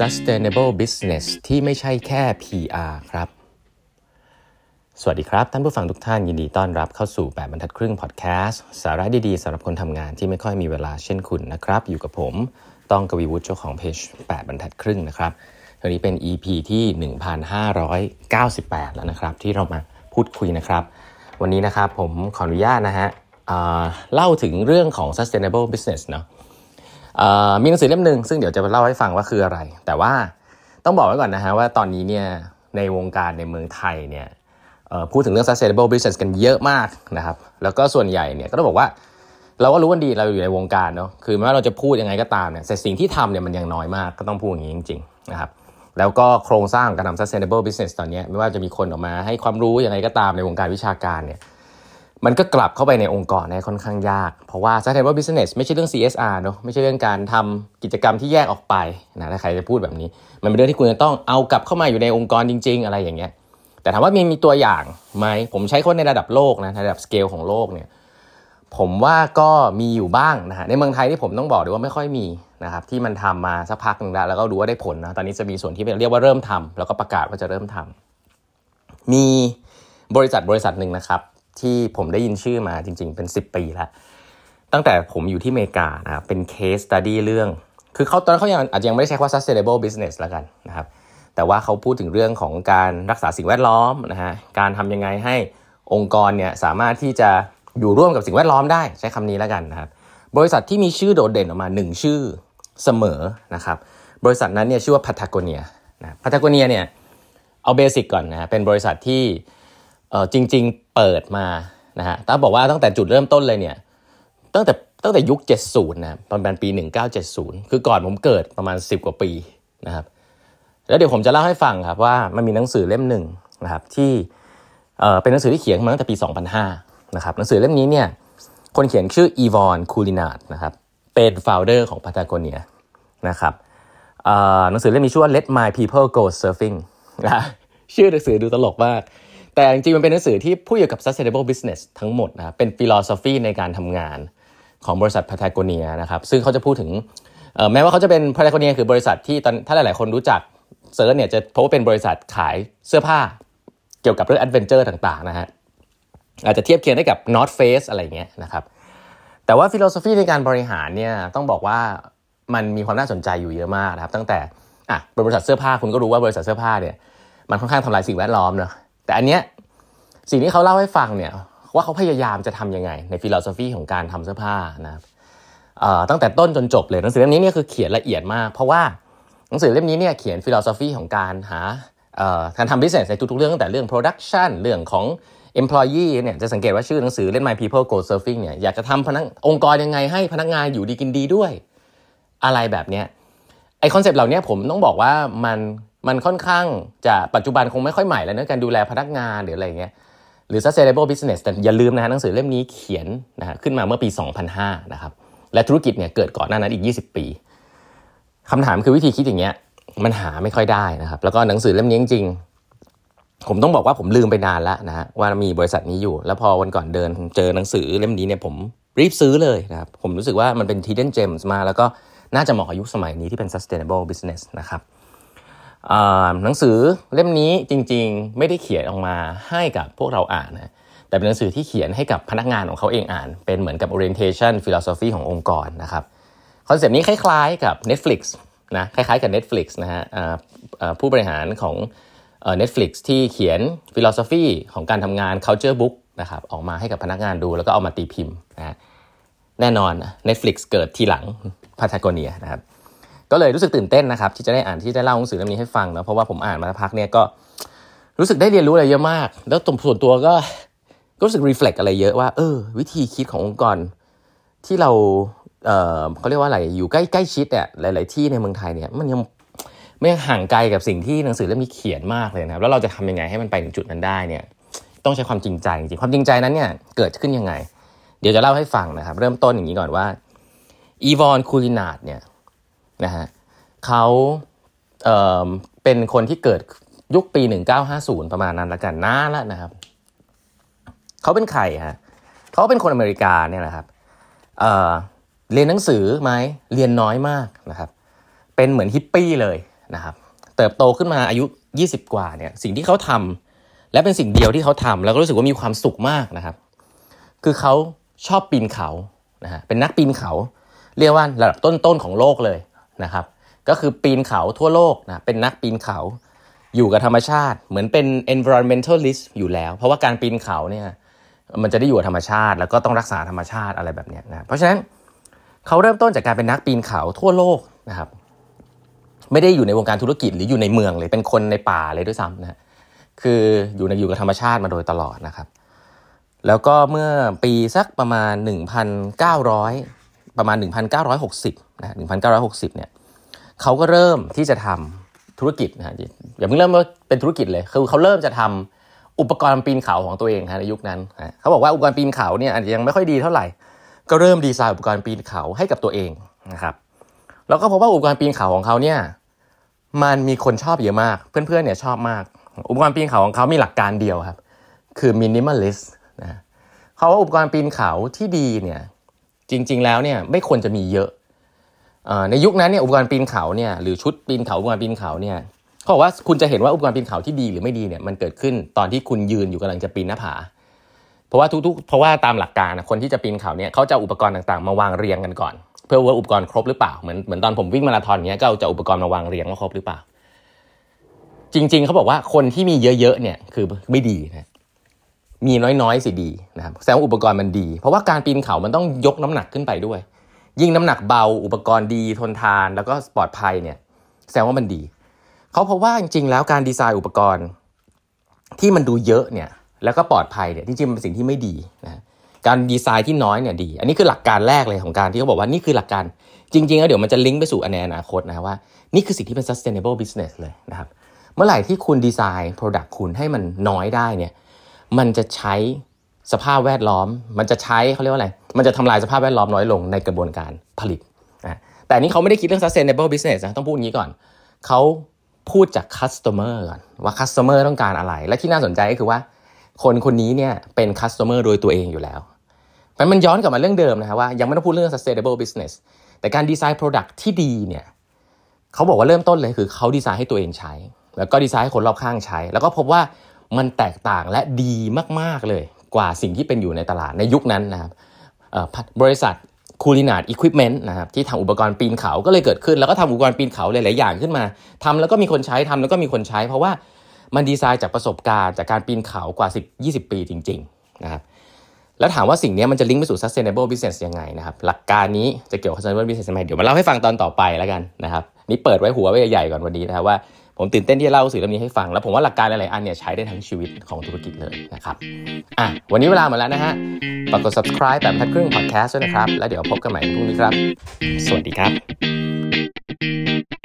sustainable business ที่ไม่ใช่แค่ PR ครับ สวัสดีครับ ท่านผู้ฟังทุกท่านยินดีต้อนรับเข้าสู่ 8บรรทัดครึ่งพอดแคสต์สาระดีๆสำหรับคนทำงานที่ไม่ค่อยมีเวลาเช่นคุณนะครับ อยู่กับผม ต้องกวีวุฒิเจ้าของเพจ8บรรทัดครึ่งนะครับวันนี้เป็น EP ที่ 1598 แล้วนะครับ ที่เรามาพูดคุยนะครับ วันนี้นะครับผมขออนุญาตนะฮะเล่าถึงเรื่องของ sustainable business เนาะ มีหนังสือเล่มหนึ่งซึ่งเดี๋ยวจะเล่าให้ฟังว่าคืออะไร แต่ว่าต้องบอกไว้ก่อนนะฮะว่าตอนนี้เนี่ยในวงการในเมืองไทยเนี่ยพูดถึงเรื่อง sustainable business กันเยอะมากนะครับ แล้วก็ส่วนใหญ่เนี่ยก็ต้องบอกว่า เราก็รู้กันดีเราอยู่ในวงการเนาะคือไม่ว่าเราจะพูดยังไงก็ตามเนี่ยแต่สิ่งที่ทำเนี่ยมันยังน้อยมากก็ต้องพูดอย่างนี้จริงๆนะครับแล้วก็โครงสร้างการทำ sustainable business ตอนนี้ไม่ว่าจะมีคนออกมาให้ความรู้ยังไงก็ตามในวงการวิชาการเนี่ย มันก็กลับเข้าไปในองค์กรเนี่ยค่อนข้างยาก เพราะว่า sustainable business ไม่ใช่เรื่อง CSR เนาะไม่ใช่เรื่องการทำกิจกรรมที่แยกออกไปนะถ้าใครจะพูดแบบนี้ มันเป็นเรื่องที่คุณจะต้องเอากลับเข้ามาอยู่ในองค์กรจริง ๆ อะไรอย่างเงี้ย แต่ถามว่ามีมีตัวอย่างไหมผมใช้คนในระดับโลกนะระดับสเกลของโลกเนี่ยผมว่าก็มีอยู่บ้างนะฮะในเมืองไทยที่ผมต้องบอกเลยว่าไม่ค่อยมีนะครับที่มันทำมาสักพักหนึ่งแล้วแล้วก็ดูว่าได้ผลนะตอนนี้จะมีส่วนที่เรียกว่าเริ่มทำแล้วก็ประกาศว่าจะเริ่มทำมีบริษัทบริษัทหนึ่งนะครับ ที่ผมได้ยินชื่อมาจริง ๆ เป็น 10 ปีแล้ว ตั้งแต่ผมอยู่ที่อเมริกานะเป็น case study เรื่อง คือเขาตอนนั้นเขายังอาจจะยังไม่ได้ใช้คำว่า sustainable business แล้วกันนะครับแต่ว่าเขาพูดถึงเรื่องของการรักษาสิ่งแวดล้อมนะฮะการทำยังไงให้องค์กรเนี่ยสามารถที่จะอยู่ร่วมกับสิ่งแวดล้อมได้ใช้คำนี้แล้วกันนะครับบริษัทที่มีชื่อโดดเด่นออกมา 1 ชื่อเสมอนะครับบริษัทนั้นเนี่ยชื่อว่าพัทโกเนียนะพัทโกเนียเนี่ยเอาเบสิกก่อนนะเป็นบริษัทที่จริง ๆ เปิดมานะฮะต้าบอกว่าตั้งแต่จุดเริ่มต้นเลยเนี่ยตั้งแต่ตั้งแต่ยุค 70นะประมาณปี 1970 คือก่อนผมเกิดประมาณ 10 กว่าปีนะครับแล้วเดี๋ยวผมจะเล่าให้ฟังครับว่ามันมีหนังสือเล่มหนึ่งนะครับที่เป็นหนังสือที่เขียนมาตั้งแต่ปี 2005นะครับหนังสือเล่มนี้เนี่ยคนเขียนชื่ออีวอนคูลินาดนะครับเป็นฟาวเดอร์ของพัตาโกเนียนะครับหนังสือเล่มนี้ชื่อว่า Let My People Go Surfing นะชื่อหนังสือดูตลกมาก แต่จริงๆ มันเป็นหนังสือที่พูดเกี่ยวกับ sustainable business ทั้งหมดนะครับเป็น philosophy ในการทำงานของบริษัทพาทากเนียนะครับซึ่งเขาจะพูดถึงแม้ว่าเขาจะเป็นพาทากเนียคือบริษัทที่ตอนถ้าหลายๆ คนรู้จัก search เนี่ยจะพบว่าเป็นบริษัทขายเสื้อผ้าเกี่ยวกับเรื่อง adventure ต่างๆนะฮะอาจจะเทียบเคียงได้กับ North Face อะไรเงี้ยนะครับแต่ว่า philosophy ในการบริหารเนี่ยต้องบอกว่ามันมีความน่าสนใจอยู่เยอะมากนะครับตั้งแต่อะบริษัทเสื้อผ้าคุณก็รู้ว่าบริษัทเสื้อผ้าเนี่ยมันค่อนข้างทำลายสิ่งแวดล้อมเนอะ แต่อันเนี้ยสิ่งที่เขาเล่าให้ฟังเนี่ยว่าเขาพยายามจะทำยังไง ใน philosophy ของการทำเสื้อผ้านะครับตั้งแต่ต้นจนจบเลยหนังสือเล่มนี้เนี่ยคือเขียนละเอียดมาก เพราะว่าหนังสือเล่มนี้เนี่ยเขียน philosophy ของการหาการทำ business ในทุกๆเรื่องตั้งแต่เรื่อง production เรื่องของ employee เนี่ยจะสังเกตว่าชื่อหนังสือเล่น My People Go Surfing เนี่ยอยากจะทำพนักองค์กรยังไงให้พนักงานอยู่ดีกินดีด้วย อะไรแบบเนี้ยไอคอนเซปต์เหล่านี้ผมต้องบอกว่ามัน มันค่อนข้างจะปัจจุบันคงไม่ค่อยใหม่แล้วนะการดูแลพนักงานหรืออะไรเงี้ยหรือ sustainable business แต่อย่าลืมนะฮะหนังสือเล่มนี้เขียนนะฮะขึ้นมาเมื่อปี 2005 นะครับ และธุรกิจเนี่ยเกิดก่อนหน้านั้นอีก 20 ปีคำถามคือวิธีคิดอย่างเงี้ยมันหาไม่ค่อยได้นะครับ แล้วก็หนังสือเล่มนี้จริงๆ ผมต้องบอกว่าผมลืมไปนานแล้วนะฮะว่ามีบริษัทนี้อยู่ แล้วพอวันก่อนเดินเจอหนังสือเล่มนี้เนี่ยผมรีบซื้อเลยนะครับผมรู้สึกว่ามันเป็น hidden gems มาแล้วก็น่าจะเหมาะกับยุคสมัยนี้ที่เป็น sustainable business นะครับ หนังสือเล่มนี้จริงๆ ไม่ได้เขียนออกมาให้กับพวกเราอ่านนะแต่เป็นหนังสือที่เขียนให้กับพนักงานของเขาเองอ่าน เป็นเหมือนกับ orientation philosophy ขององค์กรนะครับคอนเซปต์นี้คล้ายๆกับ Netflix นะคล้ายๆกับ Netflix นะฮะผู้บริหารของ Netflix ที่เขียน philosophy ของการทำงาน culture book นะครับออกมาให้กับพนักงานดูแล้วก็เอามาตีพิมพ์นะแน่นอน Netflix เกิดทีหลังพาทากเนียนะครับ ก็เลยรู้สึกตื่นเต้นนะครับ ที่จะได้อ่านที่ได้เล่าหนังสือเล่มนี้ให้ฟังนะเพราะว่าผมอ่านมาพักเนี่ยก็รู้สึกได้เรียนรู้อะไรเยอะมาก แล้วตรงส่วนตัวก็ก็รู้สึกรีเฟล็กอะไรเยอะว่าเออ วิธีคิดขององค์กรที่เราเออเขาเรียกว่าอะไรอยู่ใกล้ใกล้ชิดเนี่ยหลาย ๆ ที่ในเมืองไทยเนี่ยมันยังไม่ห่างไกลกับสิ่งที่หนังสือเล่มนี้เขียนมากเลยนะครับแล้วเราจะทำยังไงให้มันไปถึงจุดนั้นได้เนี่ยต้องใช้ความจริงใจจริงความจริงใจนั้นเนี่ยเกิดขึ้นยังไง เดี๋ยวจะเล่าให้ฟังนะครับ เริ่มต้นอย่างนี้ก่อนว่าอีวอนคูลินาดเนี่ย นะฮะเขาเเป็นคนที่เกิดยุคปี 1950 ประมาณนั้นละกันนานแล้วนะครับ เขาเป็นใครฮะเขาเป็นคนอเมริกาเนี่ยแหละครับเเรียนหนังสือไหมเรียนน้อยมากนะครับ เป็นเหมือนฮิปปี้เลยนะครับ เติบโตขึ้นมาอายุ 20 กว่าเนี่ยสิ่งที่เขาทำและเป็นสิ่งเดียวที่เขาทำแล้วก็รู้สึกว่ามีความสุขมากนะครับ คือเขาชอบปีนเขานะฮะเป็นนักปีนเขา เรียกว่าระดับต้นๆของโลกเลย นะครับ ก็คือปีนเขาทั่วโลกนะเป็นนักปีนเขาอยู่กับธรรมชาติ เหมือนเป็น environmentalist อยู่แล้ว เพราะว่าการปีนเขาเนี่ยมันจะได้อยู่กับธรรมชาติ แล้วก็ต้องรักษาธรรมชาติอะไรแบบนี้นะเพราะฉะนั้นเขาเริ่มต้นจากการเป็นนักปีนเขาทั่วโลกนะครับ ไม่ได้อยู่ในวงการธุรกิจหรืออยู่ในเมืองเลยเป็นคนในป่าเลยด้วยซ้ำนะคืออยู่ในอยู่กับธรรมชาติมาโดยตลอดนะครับ แล้วก็เมื่อปีสักประมาณ 1,900 ประมาณ 1,960นะ1,960เนี่ยเขาก็เริ่มที่จะทำธุรกิจนะฮะอย่าเพิ่งเริ่มว่าเป็นธุรกิจเลยคือเขาเริ่มจะทำอุปกรณ์ปีนเขาของตัวเองฮะในยุคนั้นเขาบอกว่าอุปกรณ์ปีนเขาเนี่ยอาจจะยังไม่ค่อยดีเท่าไหร่ ก็เริ่มดีไซน์อุปกรณ์ปีนเขาให้กับตัวเองนะครับแล้วก็พบว่าอุปกรณ์ปีนเขาของเขาเนี่ยมันมีคนชอบเยอะมาก เพื่อนๆเนี่ยชอบมาก อุปกรณ์ปีนเขาของเขามีหลักการเดียวครับ คือ minimalist นะเขาว่าอุปกรณ์ปีนเขาที่ดีเนี่ย จริง ๆ แล้วเนี่ยไม่ควรจะมีเยอะในยุคนั้นเนี่ยอุปกรณ์ปีนเขาเนี่ยหรือชุดปีนเขาอุปกรณ์ปีนเขาเนี่ยเขาบอกว่าคุณจะเห็นว่าอุปกรณ์ปีนเขาที่ดีหรือไม่ดีเนี่ยมันเกิดขึ้นตอนที่คุณยืนอยู่กำลังจะปีนหน้าผา เพราะว่าทุกๆ เพราะว่าตามหลักการคนที่จะปีนเขาเนี่ยเขาจะอุปกรณ์ต่างๆ มาวางเรียงกันก่อน เพื่อว่าอุปกรณ์ครบหรือเปล่าเหมือนเหมือนตอนผมวิ่งมาราธอนเนี้ยก็จะอุปกรณ์มาวางเรียงว่าครบหรือเปล่า จริง ๆเขาบอกว่าคนที่มีเยอะๆเนี่ยคือไม่ดีนะ มีน้อยๆสิดีนะครับแสดงว่าอุปกรณ์มันดี เพราะว่าการปีนเขามันต้องยกน้ำหนักขึ้นไปด้วย ยิ่งน้ำหนักเบาอุปกรณ์ดีทนทานแล้วก็ปลอดภัยเนี่ยแสดงว่ามันดีเขาพบว่าจริงๆแล้วการดีไซน์อุปกรณ์ที่มันดูเยอะเนี่ยแล้วก็ปลอดภัยเนี่ยจริงๆมันเป็นสิ่งที่ไม่ดีนะการดีไซน์ที่น้อยเนี่ยดี อันนี้คือหลักการแรกเลยของการที่เขาบอกว่านี่คือหลักการจริงๆแล้วเดี๋ยวมันจะลิงก์ไปสู่ในอนาคตนะว่านี่คือสิ่งที่เป็น sustainable business เลยนะครับเมื่อไหร่ที่คุณดีไซน์ product คุณให้มันน้อยได้เนี่ย มันจะใช้สภาพแวดล้อม มันจะใช้เขาเรียกว่าอะไร มันจะทำลายสภาพแวดล้อมน้อยลงในกระบวนการผลิตนะแต่นี้เขาไม่ได้คิดเรื่อง sustainable business นะต้องพูดอย่างนี้ก่อน เขาพูดจาก customer ก่อนว่า customer ต้องการอะไร และที่น่าสนใจก็คือว่า คนคนนี้เนี่ยเป็น customer โดยตัวเองอยู่แล้วมันมันย้อนกลับมาเรื่องเดิมนะครับว่ายังไม่ต้องพูดเรื่อง sustainable business แต่การดีไซน์ product ที่ดีเนี่ยเขาบอกว่าเริ่มต้นเลยคือเขาดีไซน์ให้ตัวเองใช้ แล้วก็ดีไซน์ให้คนรอบข้างใช้ แล้วก็พบว่า มันแตกต่างและดีมาก ๆ เลยกว่าสิ่งที่เป็นอยู่ในตลาดในยุคนั้นนะครับบริษัทคูลินาร์ดอุปกรณ์นะครับที่ทำอุปกรณ์ปีนเขาก็เลยเกิดขึ้น แล้วก็ทำอุปกรณ์ปีนเขาหลาย ๆ อย่างขึ้นมาทำแล้วก็มีคนใช้ทำแล้วก็มีคนใช้ เพราะว่ามันดีไซน์จากประสบการณ์จากการปีนเขากว่า 10 20 ปีจริง ๆ นะครับแล้วถามว่าสิ่งนี้มันจะลิงก์ไปสู่ sustainable business ยังไงนะครับ หลักการนี้จะเกี่ยวกับ sustainable business ยังไงเดี๋ยวมาเล่าให้ฟังตอนต่อไปแล้วกันนะครับ นี่เปิดไว้หัวไว้ใหญ่ๆก่อนวันนี้นะครับว่า ผมตื่นเต้นที่จะเล่าสื่อเรื่องนี้ให้ฟัง แล้วผมว่าหลักการหลายๆอันเนี่ยใช้ได้ทั้งชีวิตของธุรกิจเลยนะครับอะวันนี้เวลาหมดแล้วนะฮะฝากกด subscribe แบบทัดครึ่ง podcast ด้วยนะครับ แล้วเดี๋ยวพบกันใหม่พรุ่งนี้ครับ สวัสดีครับ